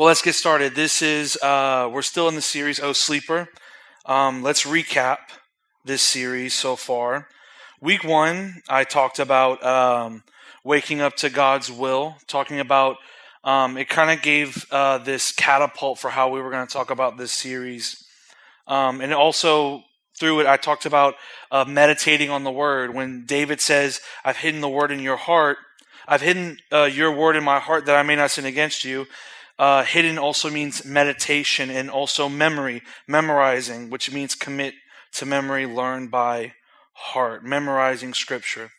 Well, let's get started. This is, uh, we're still in the series, Oh Sleeper. Um, let's recap this series so far. Week one, I talked about um, waking up to God's will, talking about um, it kind of gave uh, this catapult for how we were going to talk about this series. Um, and also through it, I talked about uh, meditating on the word. When David says, I've hidden the word in your heart, I've hidden uh, your word in my heart that I may not sin against you. Uh, hidden also means meditation and also memory, memorizing, which means commit to memory, learn by heart, memorizing scripture.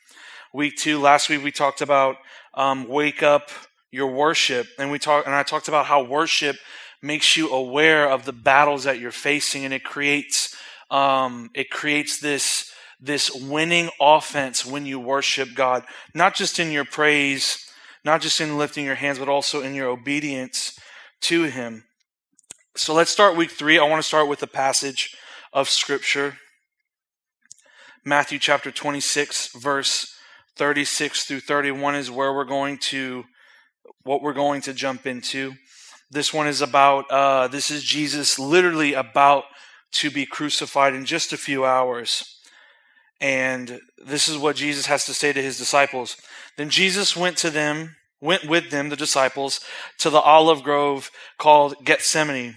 Week two, last week we talked about um, wake up your worship, and we talked, and I talked about how worship makes you aware of the battles that you're facing, and it creates um, it creates this this winning offense when you worship God, not just in your praise not just in lifting your hands, but also in your obedience to Him. So let's start week three. I want to start with a passage of Scripture Matthew chapter 26, verse 36 through 31 is where we're going to, what we're going to jump into. This one is about, uh, this is Jesus literally about to be crucified in just a few hours. And this is what Jesus has to say to his disciples. Then Jesus went to them, went with them, the disciples, to the olive grove called Gethsemane.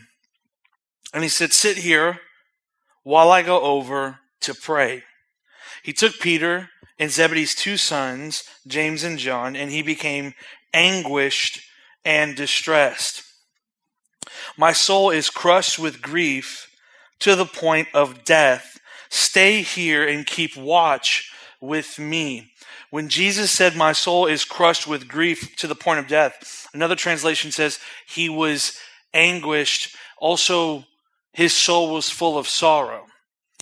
And he said, Sit here while I go over to pray. He took Peter and Zebedee's two sons, James and John, and he became anguished and distressed. My soul is crushed with grief to the point of death. Stay here and keep watch with me. When Jesus said, My soul is crushed with grief to the point of death, another translation says, He was anguished. Also, his soul was full of sorrow.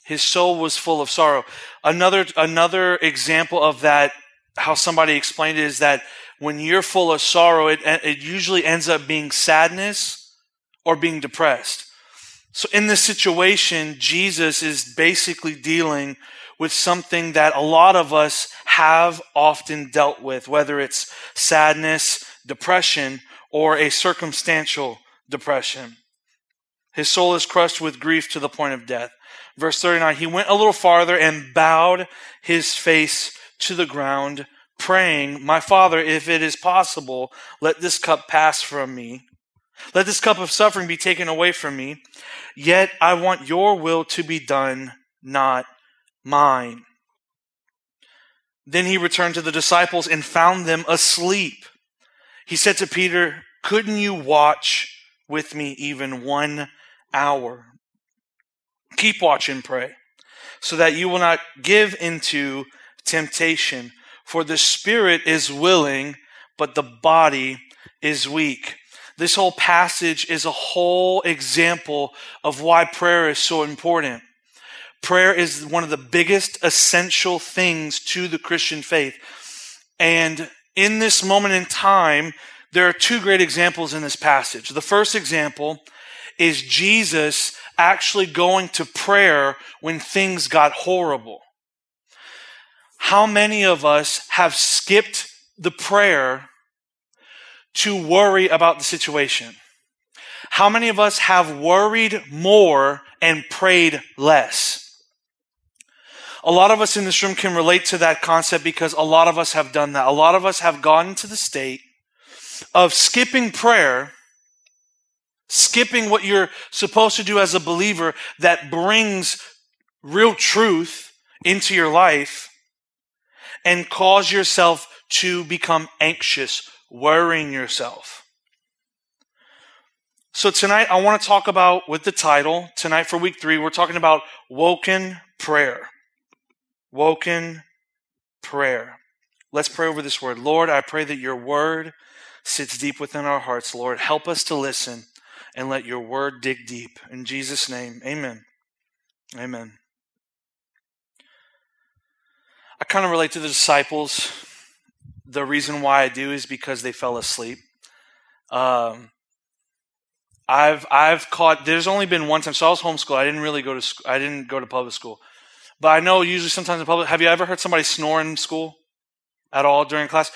His soul was full of sorrow. Another, another example of that, how somebody explained it, is that when you're full of sorrow, it, it usually ends up being sadness or being depressed. So in this situation, Jesus is basically dealing with something that a lot of us have often dealt with, whether it's sadness, depression, or a circumstantial depression. His soul is crushed with grief to the point of death. Verse 39, he went a little farther and bowed his face to the ground, praying, My Father, if it is possible, let this cup pass from me. Let this cup of suffering be taken away from me. Yet I want your will to be done, not mine. Then he returned to the disciples and found them asleep. He said to Peter, Couldn't you watch with me even one hour? Keep watch and pray, so that you will not give into temptation. For the spirit is willing, but the body is weak. This whole passage is a whole example of why prayer is so important. Prayer is one of the biggest essential things to the Christian faith. And in this moment in time, there are two great examples in this passage. The first example is Jesus actually going to prayer when things got horrible. How many of us have skipped the prayer to worry about the situation? How many of us have worried more and prayed less? A lot of us in this room can relate to that concept because a lot of us have done that. A lot of us have gone to the state of skipping prayer, skipping what you're supposed to do as a believer that brings real truth into your life and cause yourself to become anxious, worrying yourself. So tonight I want to talk about with the title, tonight for week three, we're talking about woken prayer woken prayer. Let's pray over this word. Lord, I pray that your word sits deep within our hearts. Lord, help us to listen and let your word dig deep. In Jesus' name, amen. Amen. I kind of relate to the disciples. The reason why I do is because they fell asleep. Um, I've I've caught. There's only been one time. So I was homeschooled. I didn't really go to. Sc- I didn't go to public school. But I know usually sometimes in public, have you ever heard somebody snore in school at all during class?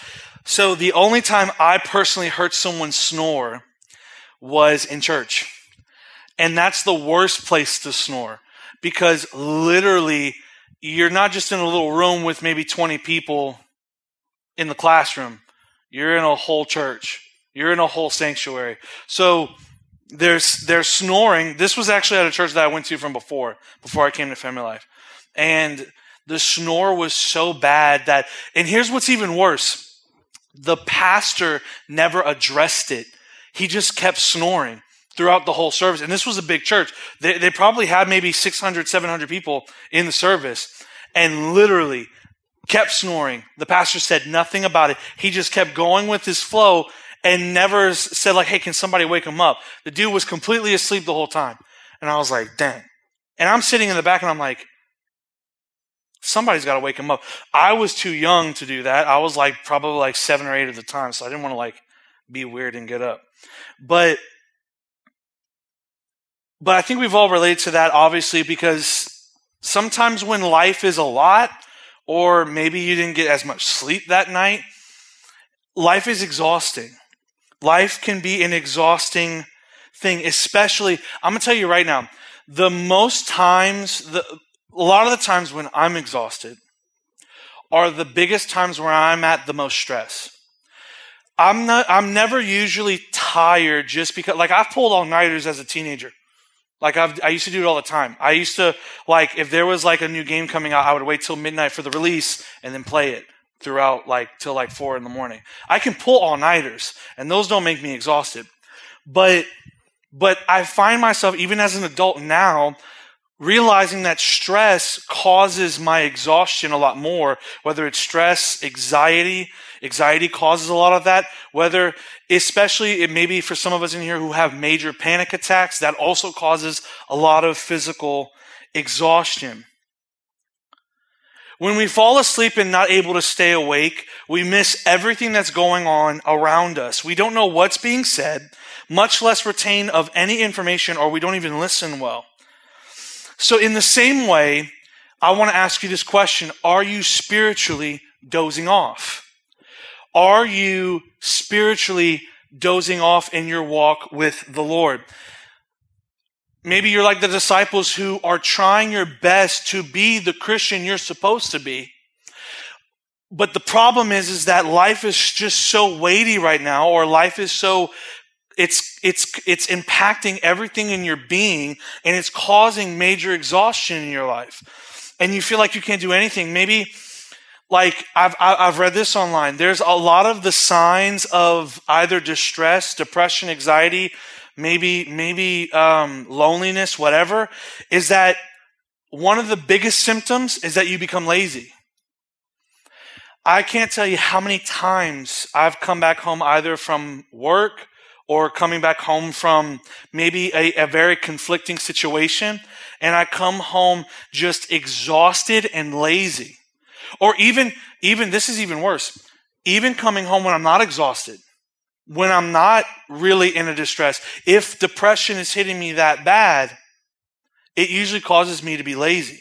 So the only time I personally heard someone snore was in church. And that's the worst place to snore because literally you're not just in a little room with maybe 20 people in the classroom. You're in a whole church. You're in a whole sanctuary. So there's there's snoring. This was actually at a church that I went to from before, before I came to Family Life. And the snore was so bad that and here's what's even worse. The pastor never addressed it. He just kept snoring throughout the whole service. And this was a big church. They, they probably had maybe 600, 700 people in the service and literally kept snoring. The pastor said nothing about it. He just kept going with his flow and never said like, Hey, can somebody wake him up? The dude was completely asleep the whole time. And I was like, dang. And I'm sitting in the back and I'm like, somebody's got to wake him up. I was too young to do that. I was like probably like seven or eight at the time. So I didn't want to like be weird and get up. But but I think we've all related to that, obviously, because sometimes when life is a lot, or maybe you didn't get as much sleep that night, life is exhausting. Life can be an exhausting thing, especially, I'm going to tell you right now, the most times, the, a lot of the times when I'm exhausted are the biggest times where I'm at the most stress. I'm not, I'm never usually tired just because, like, I've pulled all nighters as a teenager. Like I've, I used to do it all the time. I used to like if there was like a new game coming out, I would wait till midnight for the release and then play it throughout like till like four in the morning. I can pull all nighters, and those don't make me exhausted. But but I find myself even as an adult now realizing that stress causes my exhaustion a lot more, whether it's stress, anxiety, anxiety causes a lot of that, whether, especially it may be for some of us in here who have major panic attacks, that also causes a lot of physical exhaustion. When we fall asleep and not able to stay awake, we miss everything that's going on around us. We don't know what's being said, much less retain of any information, or we don't even listen well. So, in the same way, I want to ask you this question Are you spiritually dozing off? Are you spiritually dozing off in your walk with the Lord? Maybe you're like the disciples who are trying your best to be the Christian you're supposed to be. But the problem is, is that life is just so weighty right now, or life is so it's, it's, it's impacting everything in your being and it's causing major exhaustion in your life. And you feel like you can't do anything. Maybe, like, I've, I've read this online. There's a lot of the signs of either distress, depression, anxiety, maybe, maybe, um, loneliness, whatever, is that one of the biggest symptoms is that you become lazy. I can't tell you how many times I've come back home either from work or coming back home from maybe a, a, very conflicting situation and I come home just exhausted and lazy. Or even, even, this is even worse. Even coming home when I'm not exhausted, when I'm not really in a distress, if depression is hitting me that bad, it usually causes me to be lazy.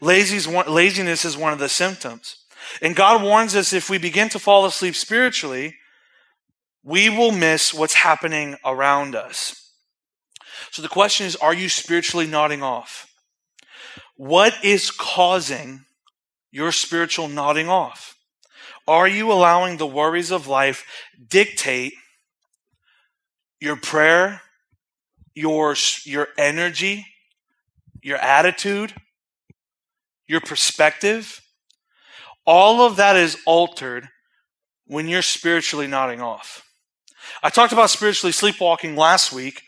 Laziness is one of the symptoms. And God warns us if we begin to fall asleep spiritually, we will miss what's happening around us. So the question is, are you spiritually nodding off? What is causing your spiritual nodding off? Are you allowing the worries of life dictate your prayer, your, your energy, your attitude, your perspective? All of that is altered when you're spiritually nodding off. I talked about spiritually sleepwalking last week,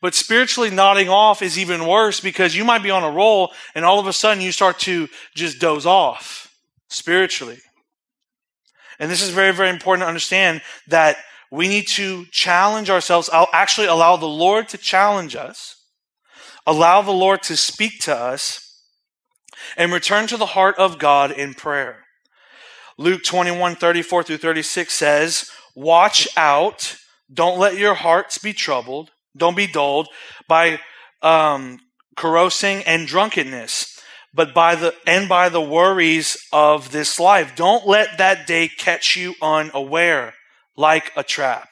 but spiritually nodding off is even worse because you might be on a roll and all of a sudden you start to just doze off spiritually. And this is very, very important to understand that we need to challenge ourselves. I'll actually allow the Lord to challenge us, allow the Lord to speak to us, and return to the heart of God in prayer. Luke 21, 34 through 36 says, Watch out don't let your hearts be troubled. Don't be dulled by um, and drunkenness, but by the and by the worries of this life. Don't let that day catch you unaware, like a trap.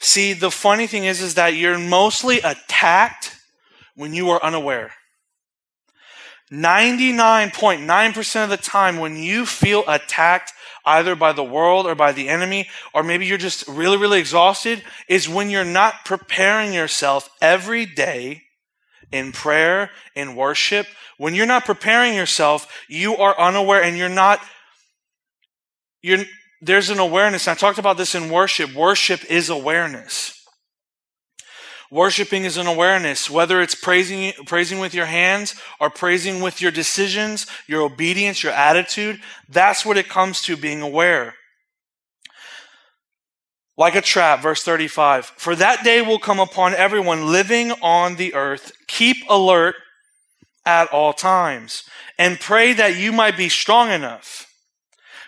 See, the funny thing is, is that you're mostly attacked when you are unaware. 99.9% of the time when you feel attacked either by the world or by the enemy, or maybe you're just really, really exhausted, is when you're not preparing yourself every day in prayer, in worship. When you're not preparing yourself, you are unaware and you're not, you're, there's an awareness. I talked about this in worship. Worship is awareness. Worshiping is an awareness, whether it's praising, praising with your hands or praising with your decisions, your obedience, your attitude. That's what it comes to being aware. Like a trap, verse 35. For that day will come upon everyone living on the earth. Keep alert at all times and pray that you might be strong enough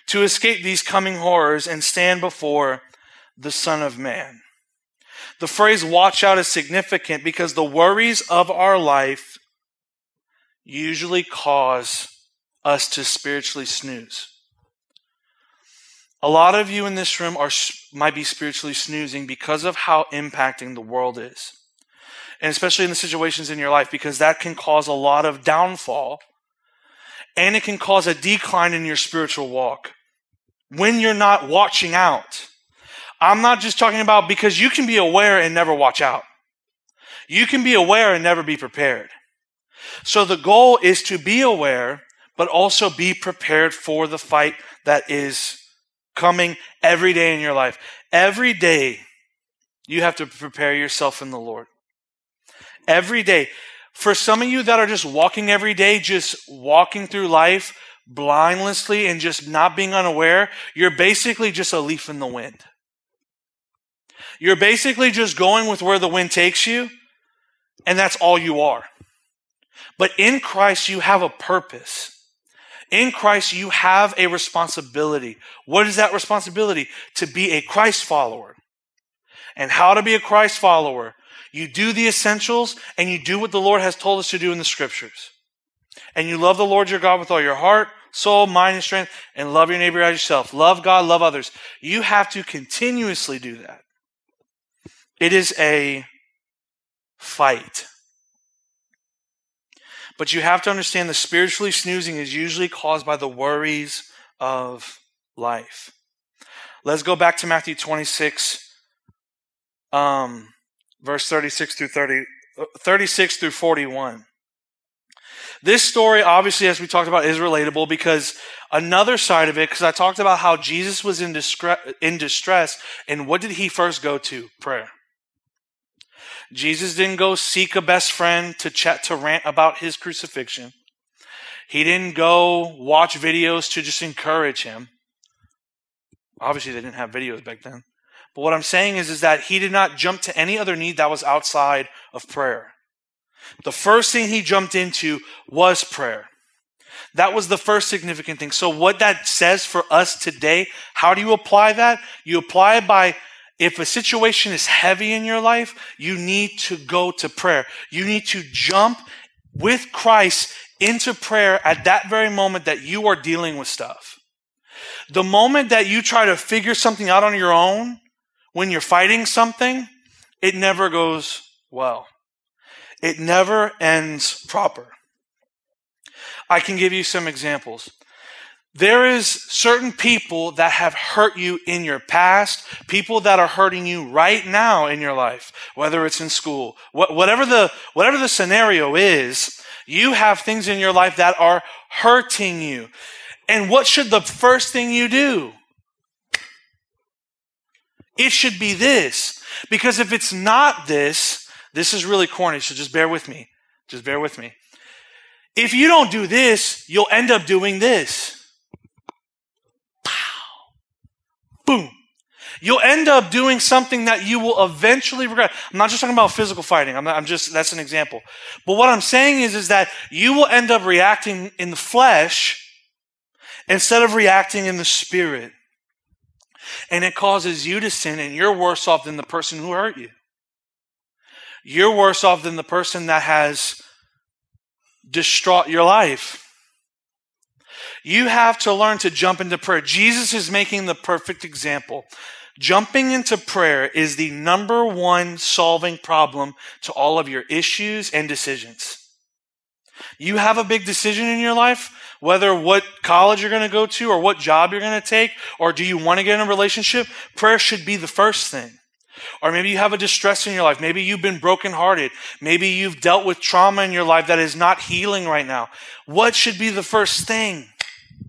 to escape these coming horrors and stand before the Son of Man. The phrase watch out is significant because the worries of our life usually cause us to spiritually snooze. A lot of you in this room are might be spiritually snoozing because of how impacting the world is. And especially in the situations in your life because that can cause a lot of downfall and it can cause a decline in your spiritual walk when you're not watching out. I'm not just talking about because you can be aware and never watch out. You can be aware and never be prepared. So the goal is to be aware, but also be prepared for the fight that is coming every day in your life. Every day, you have to prepare yourself in the Lord. Every day. For some of you that are just walking every day, just walking through life blindlessly and just not being unaware, you're basically just a leaf in the wind. You're basically just going with where the wind takes you, and that's all you are. But in Christ, you have a purpose. In Christ, you have a responsibility. What is that responsibility? To be a Christ follower. And how to be a Christ follower? You do the essentials and you do what the Lord has told us to do in the scriptures. And you love the Lord your God with all your heart, soul, mind, and strength, and love your neighbor as yourself. Love God, love others. You have to continuously do that. It is a fight. But you have to understand the spiritually snoozing is usually caused by the worries of life. Let's go back to Matthew 26, um, verse 36 through 30, 36 through 41. This story, obviously, as we talked about, is relatable because another side of it, because I talked about how Jesus was in, in distress, and what did he first go to? Prayer. Jesus didn't go seek a best friend to chat to rant about his crucifixion. He didn't go watch videos to just encourage him. Obviously, they didn't have videos back then. But what I'm saying is, is that he did not jump to any other need that was outside of prayer. The first thing he jumped into was prayer. That was the first significant thing. So, what that says for us today, how do you apply that? You apply it by if a situation is heavy in your life, you need to go to prayer. You need to jump with Christ into prayer at that very moment that you are dealing with stuff. The moment that you try to figure something out on your own, when you're fighting something, it never goes well. It never ends proper. I can give you some examples. There is certain people that have hurt you in your past, people that are hurting you right now in your life, whether it's in school, whatever the, whatever the scenario is, you have things in your life that are hurting you. And what should the first thing you do? It should be this. Because if it's not this, this is really corny, so just bear with me. Just bear with me. If you don't do this, you'll end up doing this. Boom. You'll end up doing something that you will eventually regret. I'm not just talking about physical fighting. I'm, not, I'm just, that's an example. But what I'm saying is, is that you will end up reacting in the flesh instead of reacting in the spirit. And it causes you to sin and you're worse off than the person who hurt you. You're worse off than the person that has distraught your life. You have to learn to jump into prayer. Jesus is making the perfect example. Jumping into prayer is the number one solving problem to all of your issues and decisions. You have a big decision in your life, whether what college you're going to go to or what job you're going to take, or do you want to get in a relationship? Prayer should be the first thing. Or maybe you have a distress in your life. Maybe you've been brokenhearted. Maybe you've dealt with trauma in your life that is not healing right now. What should be the first thing?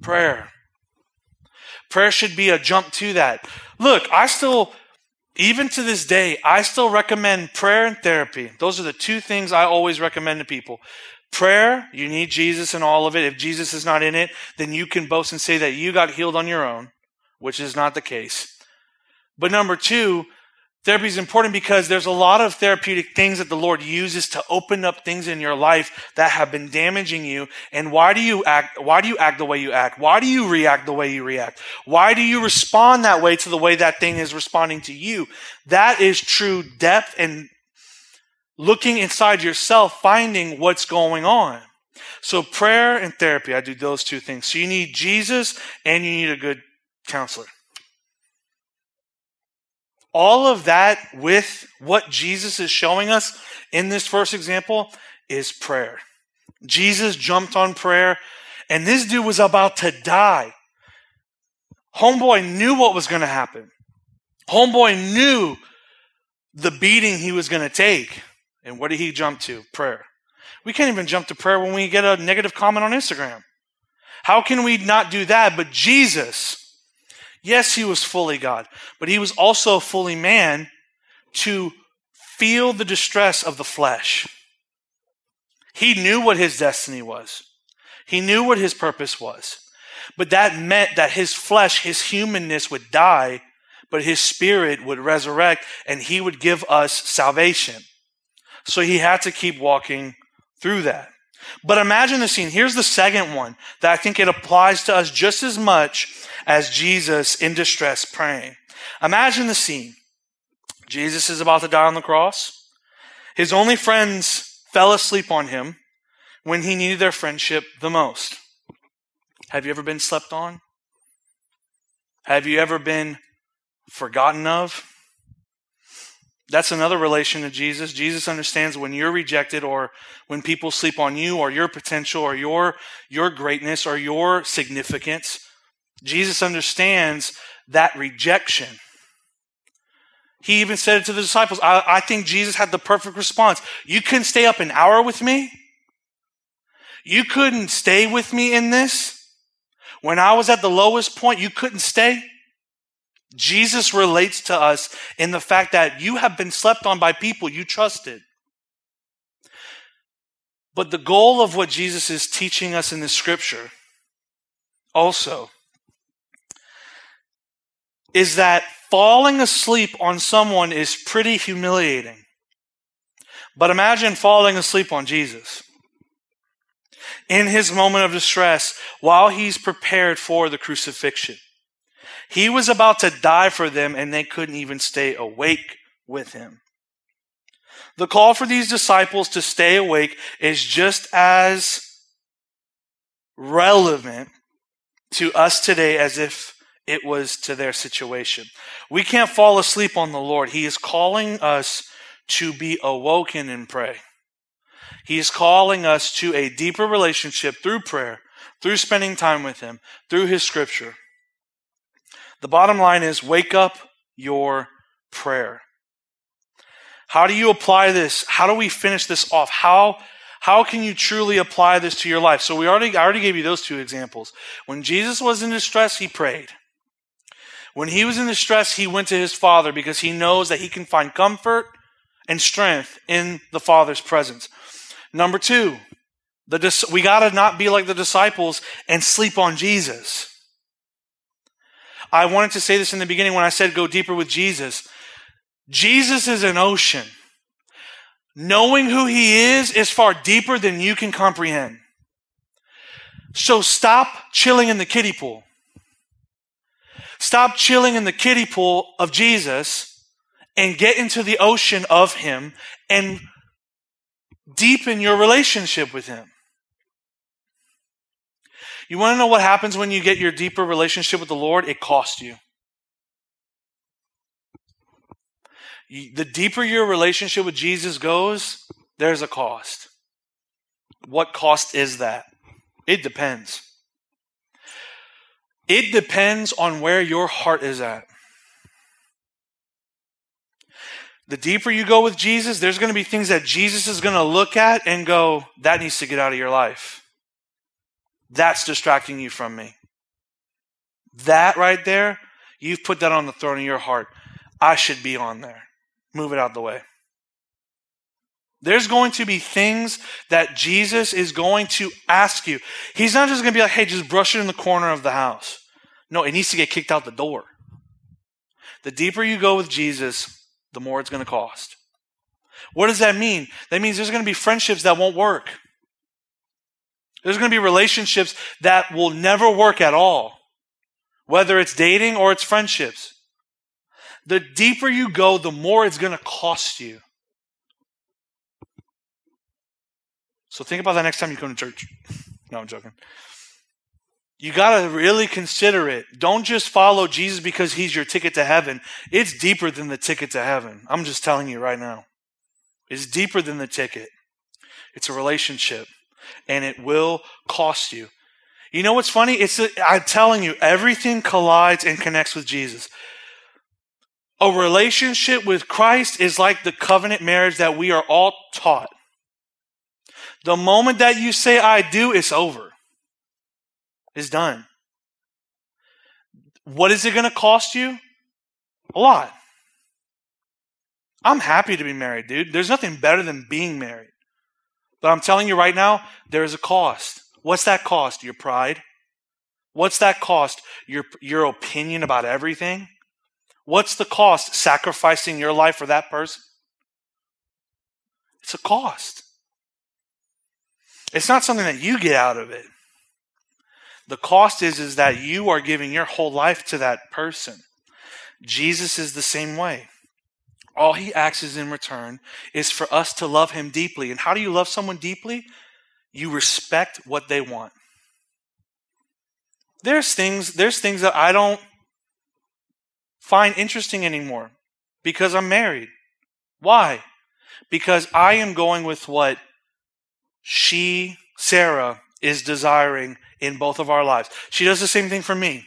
Prayer. Prayer should be a jump to that. Look, I still, even to this day, I still recommend prayer and therapy. Those are the two things I always recommend to people. Prayer, you need Jesus in all of it. If Jesus is not in it, then you can boast and say that you got healed on your own, which is not the case. But number two, Therapy is important because there's a lot of therapeutic things that the Lord uses to open up things in your life that have been damaging you. And why do you act, why do you act the way you act? Why do you react the way you react? Why do you respond that way to the way that thing is responding to you? That is true depth and looking inside yourself, finding what's going on. So prayer and therapy, I do those two things. So you need Jesus and you need a good counselor all of that with what Jesus is showing us in this first example is prayer. Jesus jumped on prayer, and this dude was about to die. Homeboy knew what was going to happen. Homeboy knew the beating he was going to take. And what did he jump to? Prayer. We can't even jump to prayer when we get a negative comment on Instagram. How can we not do that? But Jesus, Yes, he was fully God, but he was also fully man to feel the distress of the flesh. He knew what his destiny was. He knew what his purpose was. But that meant that his flesh, his humanness would die, but his spirit would resurrect and he would give us salvation. So he had to keep walking through that. But imagine the scene. Here's the second one that I think it applies to us just as much as Jesus in distress praying. Imagine the scene. Jesus is about to die on the cross. His only friends fell asleep on him when he needed their friendship the most. Have you ever been slept on? Have you ever been forgotten of? That's another relation to Jesus. Jesus understands when you're rejected or when people sleep on you or your potential or your, your greatness or your significance. Jesus understands that rejection. He even said it to the disciples. I, I, think Jesus had the perfect response. You couldn't stay up an hour with me? You couldn't stay with me in this? When I was at the lowest point, you couldn't stay? Jesus relates to us in the fact that you have been slept on by people you trusted. But the goal of what Jesus is teaching us in this scripture also is that falling asleep on someone is pretty humiliating. But imagine falling asleep on Jesus in his moment of distress while he's prepared for the crucifixion. He was about to die for them and they couldn't even stay awake with him. The call for these disciples to stay awake is just as relevant to us today as if it was to their situation. We can't fall asleep on the Lord. He is calling us to be awoken and pray. He is calling us to a deeper relationship through prayer, through spending time with Him, through His scripture. The bottom line is wake up your prayer. How do you apply this? How do we finish this off? How how can you truly apply this to your life? So we already I already gave you those two examples. When Jesus was in distress, he prayed. When he was in distress, he went to his father because he knows that he can find comfort and strength in the father's presence. Number two, the, we got to not be like the disciples and sleep on Jesus. I wanted to say this in the beginning when I said go deeper with Jesus. Jesus is an ocean. Knowing who he is is far deeper than you can comprehend. So stop chilling in the kiddie pool. Stop chilling in the kiddie pool of Jesus and get into the ocean of Him and deepen your relationship with Him. You want to know what happens when you get your deeper relationship with the Lord? It costs you. The deeper your relationship with Jesus goes, there's a cost. What cost is that? It depends. It depends on where your heart is at. The deeper you go with Jesus, there's going to be things that Jesus is going to look at and go, that needs to get out of your life. That's distracting you from me. That right there, you've put that on the throne of your heart. I should be on there. Move it out of the way. There's going to be things that Jesus is going to ask you. He's not just going to be like, hey, just brush it in the corner of the house. No, it needs to get kicked out the door. The deeper you go with Jesus, the more it's going to cost. What does that mean? That means there's going to be friendships that won't work. There's going to be relationships that will never work at all, whether it's dating or it's friendships. The deeper you go, the more it's going to cost you. So think about that next time you come to church. No, I'm joking. You got to really consider it. Don't just follow Jesus because he's your ticket to heaven. It's deeper than the ticket to heaven. I'm just telling you right now. It's deeper than the ticket. It's a relationship and it will cost you. You know what's funny? It's a, I'm telling you, everything collides and connects with Jesus. A relationship with Christ is like the covenant marriage that we are all taught. The moment that you say, I do, it's over. It's done. What is it going to cost you? A lot. I'm happy to be married, dude. There's nothing better than being married. But I'm telling you right now, there is a cost. What's that cost? Your pride? What's that cost? Your, your opinion about everything? What's the cost? Sacrificing your life for that person? It's a cost. It's not something that you get out of it. The cost is, is that you are giving your whole life to that person. Jesus is the same way. All he asks in return is for us to love him deeply. And how do you love someone deeply? You respect what they want. There's things, there's things that I don't find interesting anymore because I'm married. Why? Because I am going with what she, Sarah, is desiring in both of our lives. She does the same thing for me.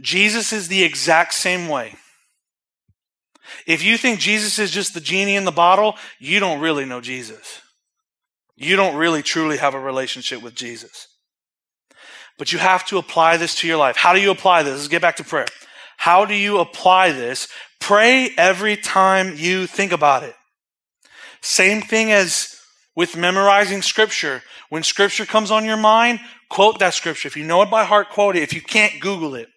Jesus is the exact same way. If you think Jesus is just the genie in the bottle, you don't really know Jesus. You don't really truly have a relationship with Jesus. But you have to apply this to your life. How do you apply this? Let's get back to prayer. How do you apply this? Pray every time you think about it. Same thing as with memorizing scripture. When scripture comes on your mind, quote that scripture. If you know it by heart, quote it. If you can't, Google it.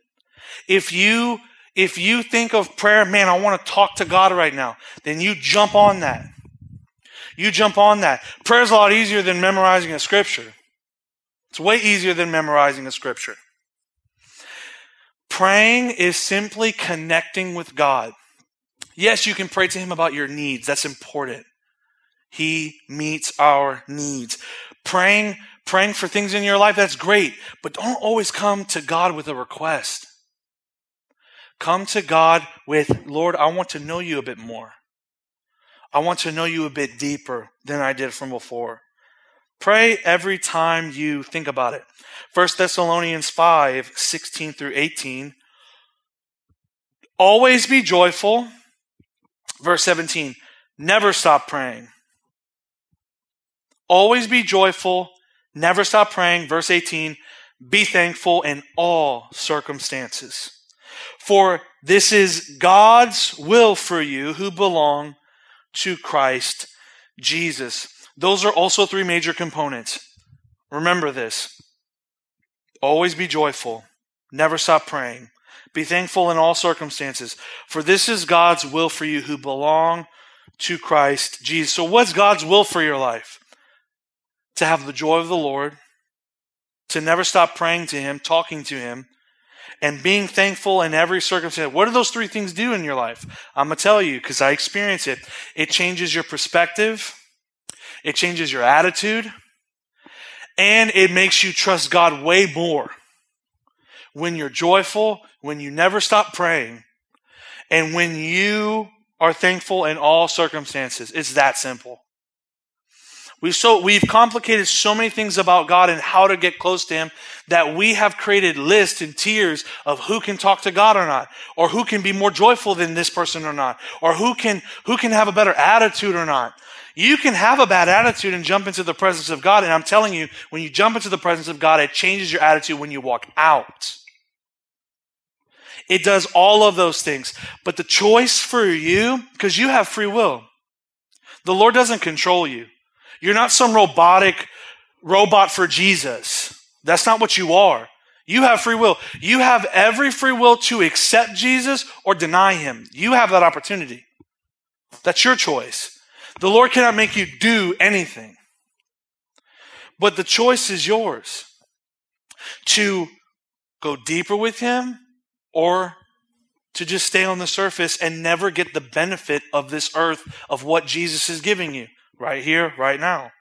If you, if you think of prayer, man, I want to talk to God right now, then you jump on that. You jump on that. Prayer is a lot easier than memorizing a scripture. It's way easier than memorizing a scripture. Praying is simply connecting with God. Yes, you can pray to Him about your needs. That's important. He meets our needs. Praying, praying for things in your life, that's great, but don't always come to God with a request. Come to God with, Lord, I want to know you a bit more. I want to know you a bit deeper than I did from before. Pray every time you think about it. 1 Thessalonians 5 16 through 18. Always be joyful. Verse 17. Never stop praying. Always be joyful, never stop praying. Verse 18, be thankful in all circumstances. For this is God's will for you who belong to Christ Jesus. Those are also three major components. Remember this. Always be joyful. Never stop praying. Be thankful in all circumstances. For this is God's will for you who belong to Christ Jesus. So what's God's will for your life? To have the joy of the Lord, to never stop praying to Him, talking to Him, and being thankful in every circumstance. What do those three things do in your life? I'm going to tell you because I experience it. It changes your perspective, it changes your attitude, and it makes you trust God way more. When you're joyful, when you never stop praying, and when you are thankful in all circumstances. It's that simple. We so we've complicated so many things about God and how to get close to Him that we have created lists and tiers of who can talk to God or not, or who can be more joyful than this person or not, or who can who can have a better attitude or not. You can have a bad attitude and jump into the presence of God, and I'm telling you, when you jump into the presence of God, it changes your attitude when you walk out. It does all of those things. But the choice for you, because you have free will, the Lord doesn't control you. You're not some robotic robot for Jesus. That's not what you are. You have free will. You have every free will to accept Jesus or deny him. You have that opportunity. That's your choice. The Lord cannot make you do anything. But the choice is yours to go deeper with him or to just stay on the surface and never get the benefit of this earth of what Jesus is giving you right here, right now.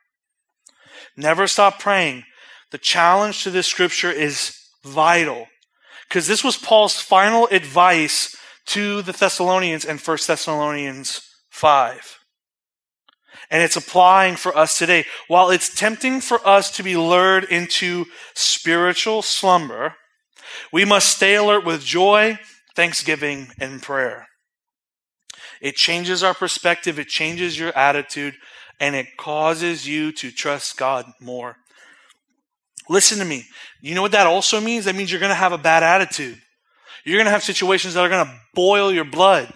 Never stop praying. The challenge to this scripture is vital because this was Paul's final advice to the Thessalonians in 1 Thessalonians 5. And it's applying for us today. While it's tempting for us to be lured into spiritual slumber, we must stay alert with joy, thanksgiving, and prayer. It changes our perspective, it changes your attitude, and it causes you to trust God more. Listen to me. You know what that also means? That means you're going to have a bad attitude. You're going to have situations that are going to boil your blood.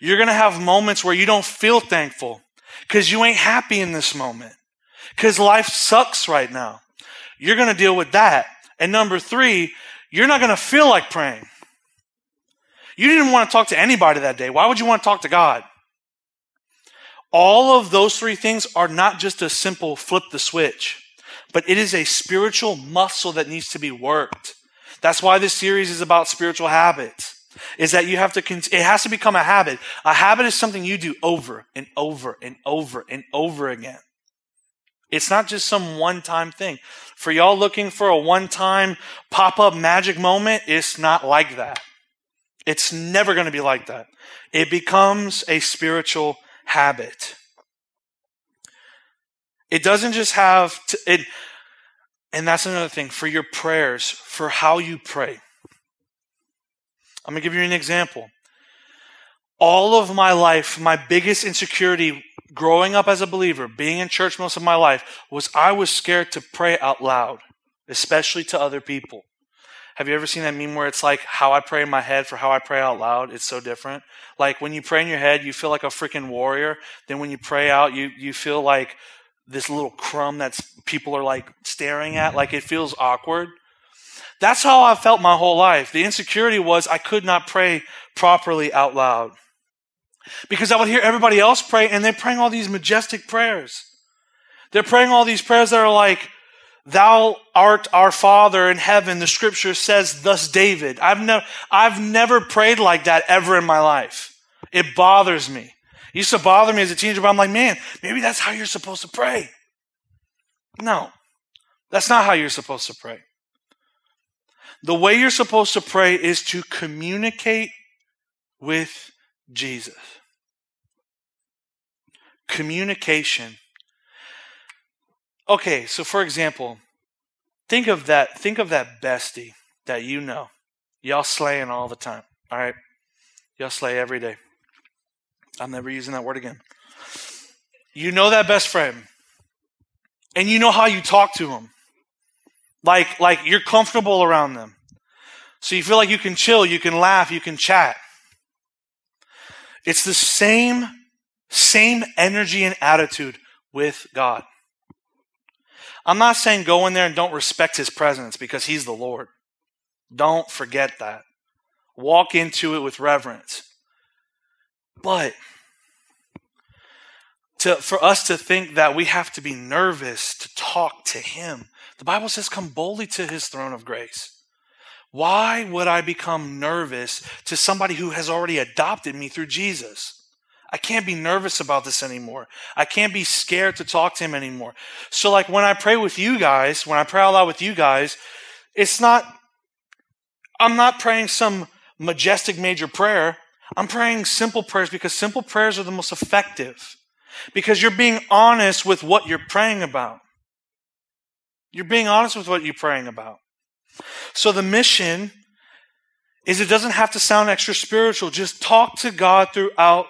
You're going to have moments where you don't feel thankful because you ain't happy in this moment because life sucks right now. You're going to deal with that. And number three, you're not going to feel like praying. You didn't want to talk to anybody that day. Why would you want to talk to God? All of those three things are not just a simple flip the switch, but it is a spiritual muscle that needs to be worked. That's why this series is about spiritual habits. Is that you have to, it has to become a habit. A habit is something you do over and over and over and over again. It's not just some one time thing. For y'all looking for a one time pop up magic moment, it's not like that. It's never going to be like that. It becomes a spiritual habit. It doesn't just have to, it, and that's another thing for your prayers, for how you pray. I'm going to give you an example. All of my life, my biggest insecurity growing up as a believer, being in church most of my life, was I was scared to pray out loud, especially to other people. Have you ever seen that meme where it's like how I pray in my head for how I pray out loud? It's so different. Like when you pray in your head, you feel like a freaking warrior. Then when you pray out, you, you feel like this little crumb that people are like staring at. Like it feels awkward. That's how I felt my whole life. The insecurity was I could not pray properly out loud. Because I would hear everybody else pray and they're praying all these majestic prayers. They're praying all these prayers that are like, Thou art our Father in heaven. The scripture says, thus David. I've never, I've never prayed like that ever in my life. It bothers me. It used to bother me as a teenager, but I'm like, man, maybe that's how you're supposed to pray. No, that's not how you're supposed to pray. The way you're supposed to pray is to communicate with Jesus. Communication. Okay, so for example, think of that think of that bestie that you know. Y'all slaying all the time. All right? Y'all slay every day. I'm never using that word again. You know that best friend. And you know how you talk to them. Like like you're comfortable around them. So you feel like you can chill, you can laugh, you can chat. It's the same, same energy and attitude with God. I'm not saying go in there and don't respect his presence because he's the Lord. Don't forget that. Walk into it with reverence. But to, for us to think that we have to be nervous to talk to him, the Bible says, come boldly to his throne of grace. Why would I become nervous to somebody who has already adopted me through Jesus? I can't be nervous about this anymore. I can't be scared to talk to him anymore. So, like when I pray with you guys, when I pray out loud with you guys, it's not, I'm not praying some majestic major prayer. I'm praying simple prayers because simple prayers are the most effective. Because you're being honest with what you're praying about. You're being honest with what you're praying about. So the mission is it doesn't have to sound extra spiritual. Just talk to God throughout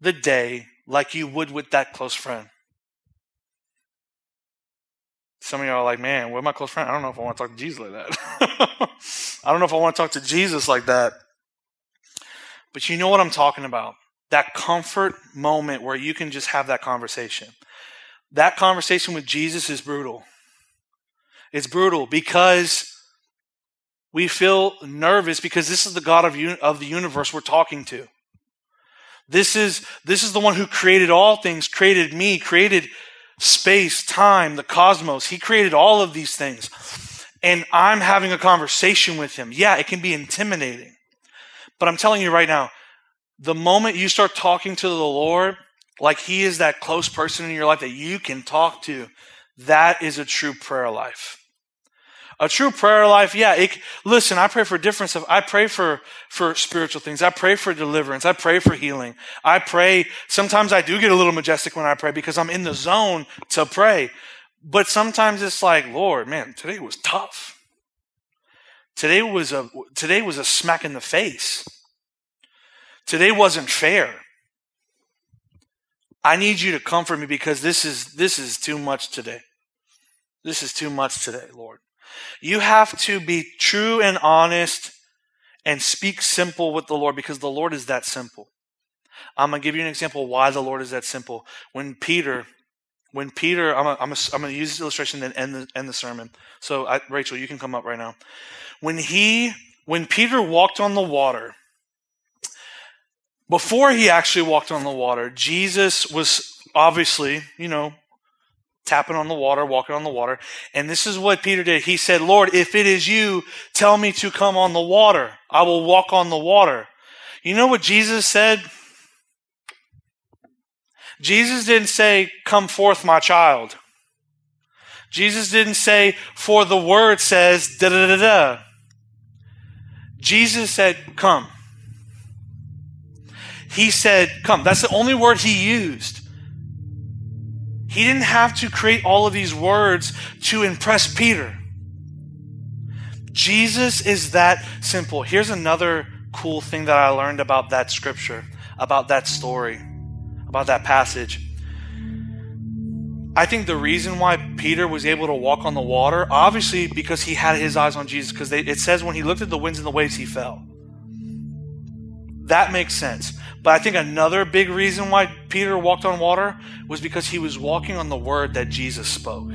the day like you would with that close friend. Some of y'all are like, man, with my close friend, I don't know if I want to talk to Jesus like that. I don't know if I want to talk to Jesus like that. But you know what I'm talking about. That comfort moment where you can just have that conversation. That conversation with Jesus is brutal. It's brutal because we feel nervous because this is the God of, of the universe we're talking to. This is, this is the one who created all things, created me, created space, time, the cosmos. He created all of these things. And I'm having a conversation with him. Yeah, it can be intimidating. But I'm telling you right now, the moment you start talking to the Lord, like he is that close person in your life that you can talk to, that is a true prayer life. A true prayer life, yeah. It, listen, I pray for different stuff. I pray for, for spiritual things. I pray for deliverance. I pray for healing. I pray. Sometimes I do get a little majestic when I pray because I'm in the zone to pray. But sometimes it's like, Lord, man, today was tough. Today was a, today was a smack in the face. Today wasn't fair. I need you to comfort me because this is, this is too much today. This is too much today, Lord. You have to be true and honest and speak simple with the Lord because the Lord is that simple. I'm going to give you an example why the Lord is that simple. When Peter, when Peter, I'm going to, use this illustration and end the, end the sermon. So, I, Rachel, you can come up right now. When he, when Peter walked on the water, before he actually walked on the water, Jesus was obviously, you know, tapping on the water, walking on the water. And this is what Peter did. He said, Lord, if it is you, tell me to come on the water. I will walk on the water. You know what Jesus said? Jesus didn't say, Come forth, my child. Jesus didn't say, For the word says, da da da da. Jesus said, Come. He said, Come. That's the only word he used. He didn't have to create all of these words to impress Peter. Jesus is that simple. Here's another cool thing that I learned about that scripture, about that story, about that passage. I think the reason why Peter was able to walk on the water, obviously because he had his eyes on Jesus, because it says when he looked at the winds and the waves, he fell. That makes sense. But I think another big reason why Peter walked on water was because he was walking on the word that Jesus spoke.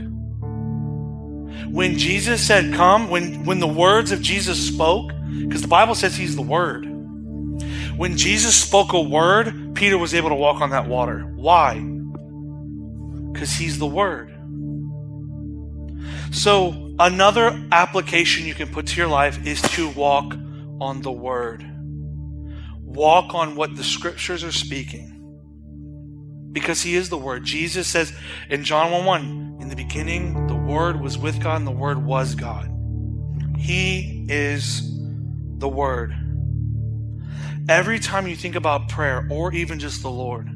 When Jesus said, Come, when, when the words of Jesus spoke, because the Bible says he's the word. When Jesus spoke a word, Peter was able to walk on that water. Why? Because he's the word. So, another application you can put to your life is to walk on the word walk on what the scriptures are speaking. Because he is the word. Jesus says in John 1 1, in the beginning, the word was with God and the word was God. He is the word. Every time you think about prayer or even just the Lord,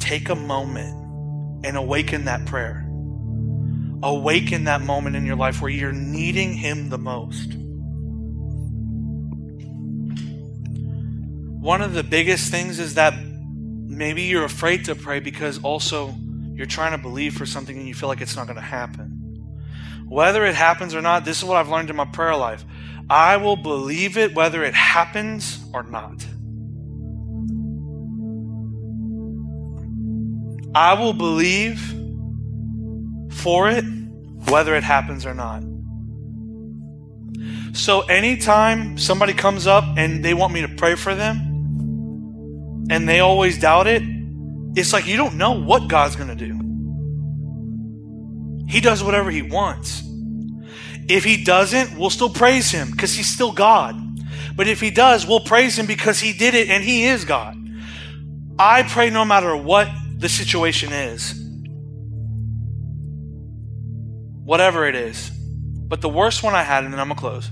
take a moment and awaken that prayer. Awaken that moment in your life where you're needing Him the most. One of the biggest things is that maybe you're afraid to pray because also you're trying to believe for something and you feel like it's not going to happen. Whether it happens or not, this is what I've learned in my prayer life. I will believe it whether it happens or not. I will believe for it whether it happens or not. So anytime somebody comes up and they want me to pray for them, and they always doubt it, it's like you don't know what God's going to do. He does whatever he wants. If he doesn't, we'll still praise him because he's still God. But if he does, we'll praise him because he did it and he is God. I pray no matter what the situation is, whatever it is. But the worst one I had, and then I'm going to close.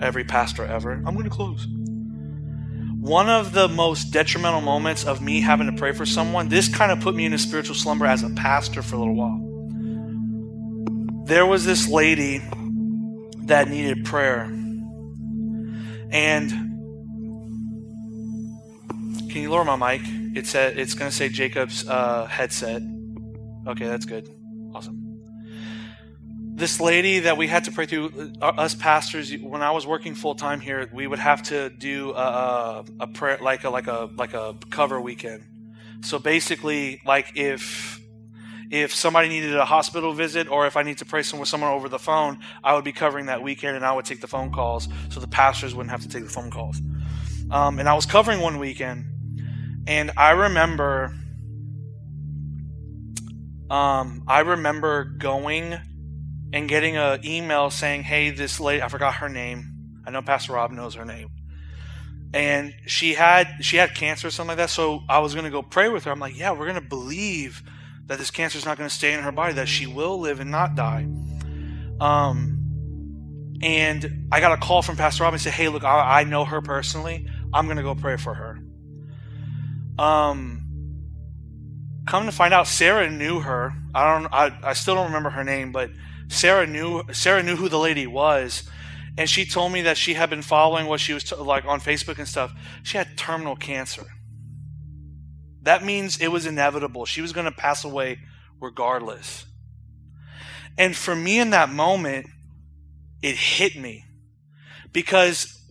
Every pastor ever, I'm going to close one of the most detrimental moments of me having to pray for someone, this kind of put me in a spiritual slumber as a pastor for a little while. There was this lady that needed prayer. And can you lower my mic? It's it's going to say Jacob's uh, headset. Okay, that's good. Awesome. This lady that we had to pray through, uh, us pastors, when I was working full time here, we would have to do a, a prayer like a like a like a cover weekend. So basically, like if if somebody needed a hospital visit or if I need to pray with someone over the phone, I would be covering that weekend and I would take the phone calls so the pastors wouldn't have to take the phone calls. Um, and I was covering one weekend, and I remember, um, I remember going and getting an email saying, "Hey, this lady, I forgot her name. I know Pastor Rob knows her name." And she had she had cancer or something like that. So I was gonna go pray with her. I'm like, yeah, we're gonna believe that this cancer is not going to stay in her body, that she will live and not die. Um, and I got a call from Pastor Rob and said, "Hey, look, I, I know her personally. I'm going to go pray for her." Um, come to find out, Sarah knew her. I don't. I, I still don't remember her name, but Sarah knew Sarah knew who the lady was, and she told me that she had been following what she was t- like on Facebook and stuff. She had terminal cancer. That means it was inevitable. She was going to pass away regardless. And for me in that moment, it hit me because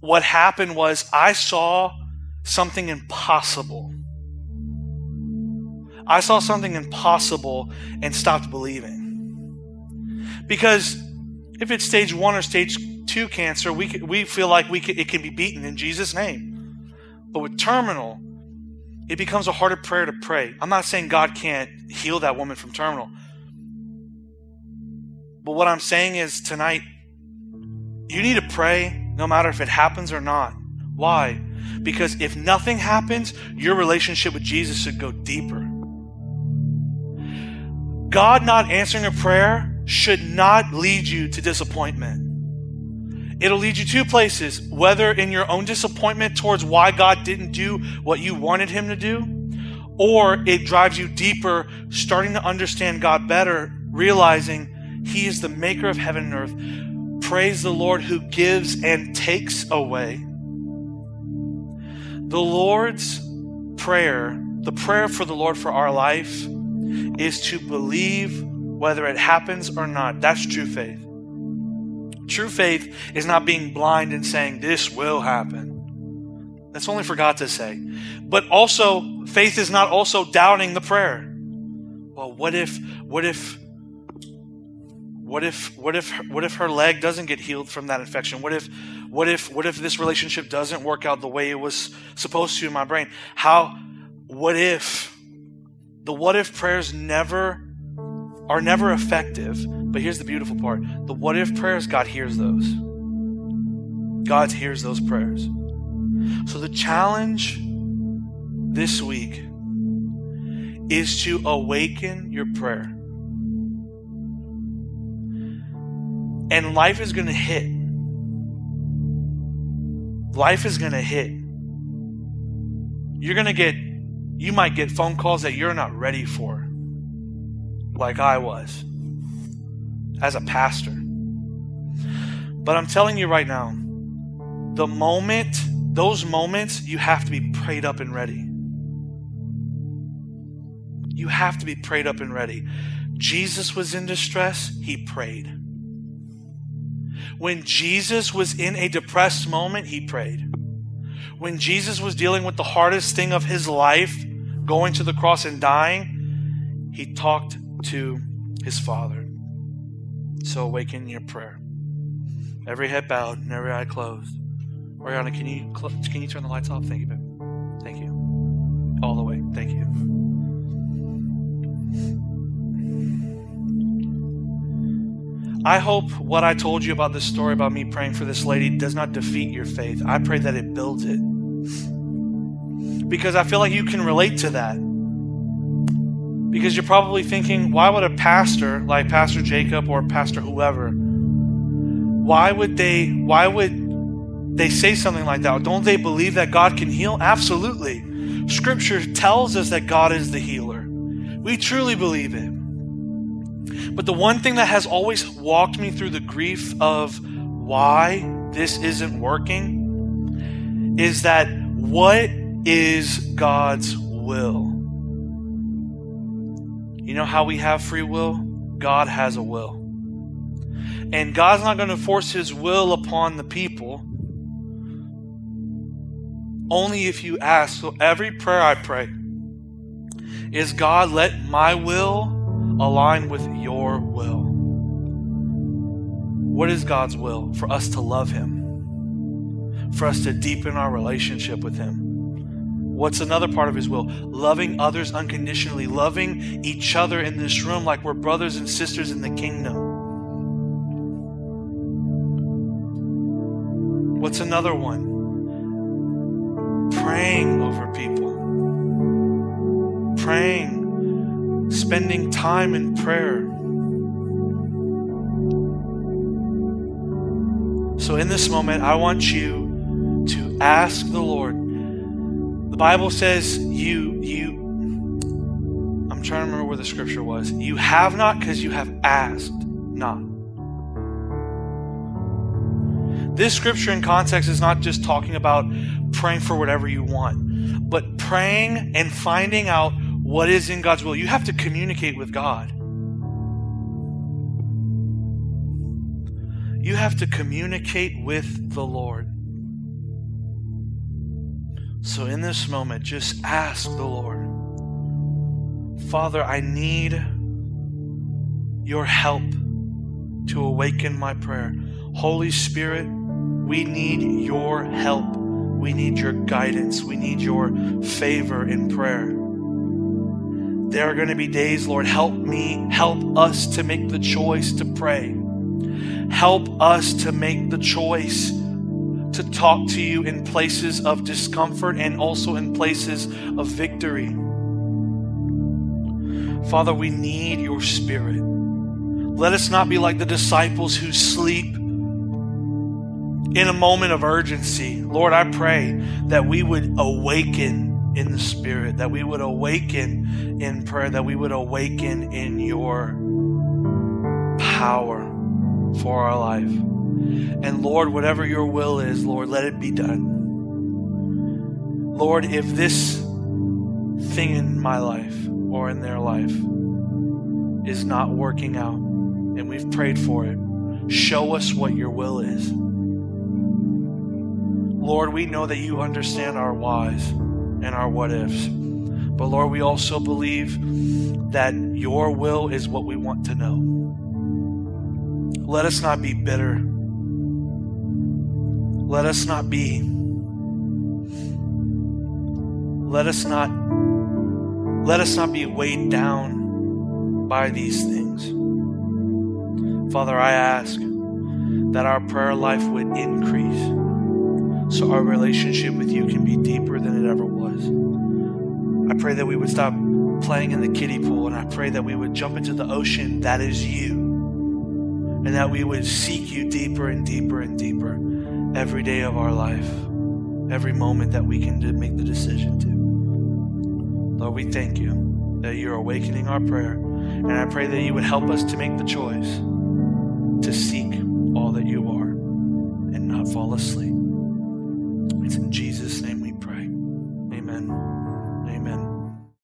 what happened was I saw something impossible. I saw something impossible and stopped believing. Because if it's stage one or stage two cancer, we, we feel like we can, it can be beaten in Jesus' name. But with terminal, it becomes a harder prayer to pray. I'm not saying God can't heal that woman from terminal. But what I'm saying is tonight, you need to pray no matter if it happens or not. Why? Because if nothing happens, your relationship with Jesus should go deeper. God not answering a prayer should not lead you to disappointment. It'll lead you two places, whether in your own disappointment towards why God didn't do what you wanted Him to do, or it drives you deeper, starting to understand God better, realizing He is the maker of heaven and earth. Praise the Lord who gives and takes away. The Lord's prayer, the prayer for the Lord for our life, is to believe whether it happens or not. That's true faith. True faith is not being blind and saying, This will happen. That's only for God to say. But also, faith is not also doubting the prayer. Well, what if, what if, what if, what if, what if her leg doesn't get healed from that infection? What if, what if, what if this relationship doesn't work out the way it was supposed to in my brain? How, what if? The what if prayers never are never effective. But here's the beautiful part the what if prayers, God hears those. God hears those prayers. So the challenge this week is to awaken your prayer. And life is going to hit. Life is going to hit. You're going to get, you might get phone calls that you're not ready for like I was as a pastor. But I'm telling you right now, the moment, those moments, you have to be prayed up and ready. You have to be prayed up and ready. Jesus was in distress, he prayed. When Jesus was in a depressed moment, he prayed. When Jesus was dealing with the hardest thing of his life, going to the cross and dying, he talked to his Father. So awaken your prayer. Every head bowed and every eye closed. Oriana, can you cl- can you turn the lights off? Thank you, babe. Thank you. All the way. Thank you. I hope what I told you about this story about me praying for this lady does not defeat your faith. I pray that it builds it. Because I feel like you can relate to that. Because you're probably thinking, why would a pastor like Pastor Jacob or Pastor whoever, why would they, why would they say something like that. Don't they believe that God can heal? Absolutely. Scripture tells us that God is the healer. We truly believe it. But the one thing that has always walked me through the grief of why this isn't working is that what is God's will? You know how we have free will? God has a will. And God's not going to force his will upon the people only if you ask. So every prayer I pray is God, let my will align with your will. What is God's will? For us to love Him, for us to deepen our relationship with Him. What's another part of His will? Loving others unconditionally, loving each other in this room like we're brothers and sisters in the kingdom. What's another one? praying over people, praying, spending time in prayer. So, in this moment, I want you to ask the Lord. Bible says, You, you, I'm trying to remember where the scripture was. You have not because you have asked not. This scripture in context is not just talking about praying for whatever you want, but praying and finding out what is in God's will. You have to communicate with God. You have to communicate with the Lord. So, in this moment, just ask the Lord Father, I need your help to awaken my prayer. Holy Spirit, we need your help. We need your guidance. We need your favor in prayer. There are going to be days, Lord, help me, help us to make the choice to pray. Help us to make the choice to talk to you in places of discomfort and also in places of victory. Father, we need your spirit. Let us not be like the disciples who sleep in a moment of urgency. Lord, I pray that we would awaken in the Spirit, that we would awaken in prayer, that we would awaken in your power for our life. And Lord, whatever your will is, Lord, let it be done. Lord, if this thing in my life or in their life is not working out and we've prayed for it, show us what your will is. Lord, we know that you understand our whys and our what ifs. But Lord, we also believe that your will is what we want to know. Let us not be bitter. Let us not be. Let us not let us not be weighed down by these things. Father, I ask that our prayer life would increase so our relationship with you can be deeper than it ever was. I pray that we would stop playing in the kiddie pool and I pray that we would jump into the ocean that is you and that we would seek you deeper and deeper and deeper every day of our life, every moment that we can make the decision to. Lord, we thank you that you're awakening our prayer. And I pray that you would help us to make the choice to seek all that you are and not fall asleep.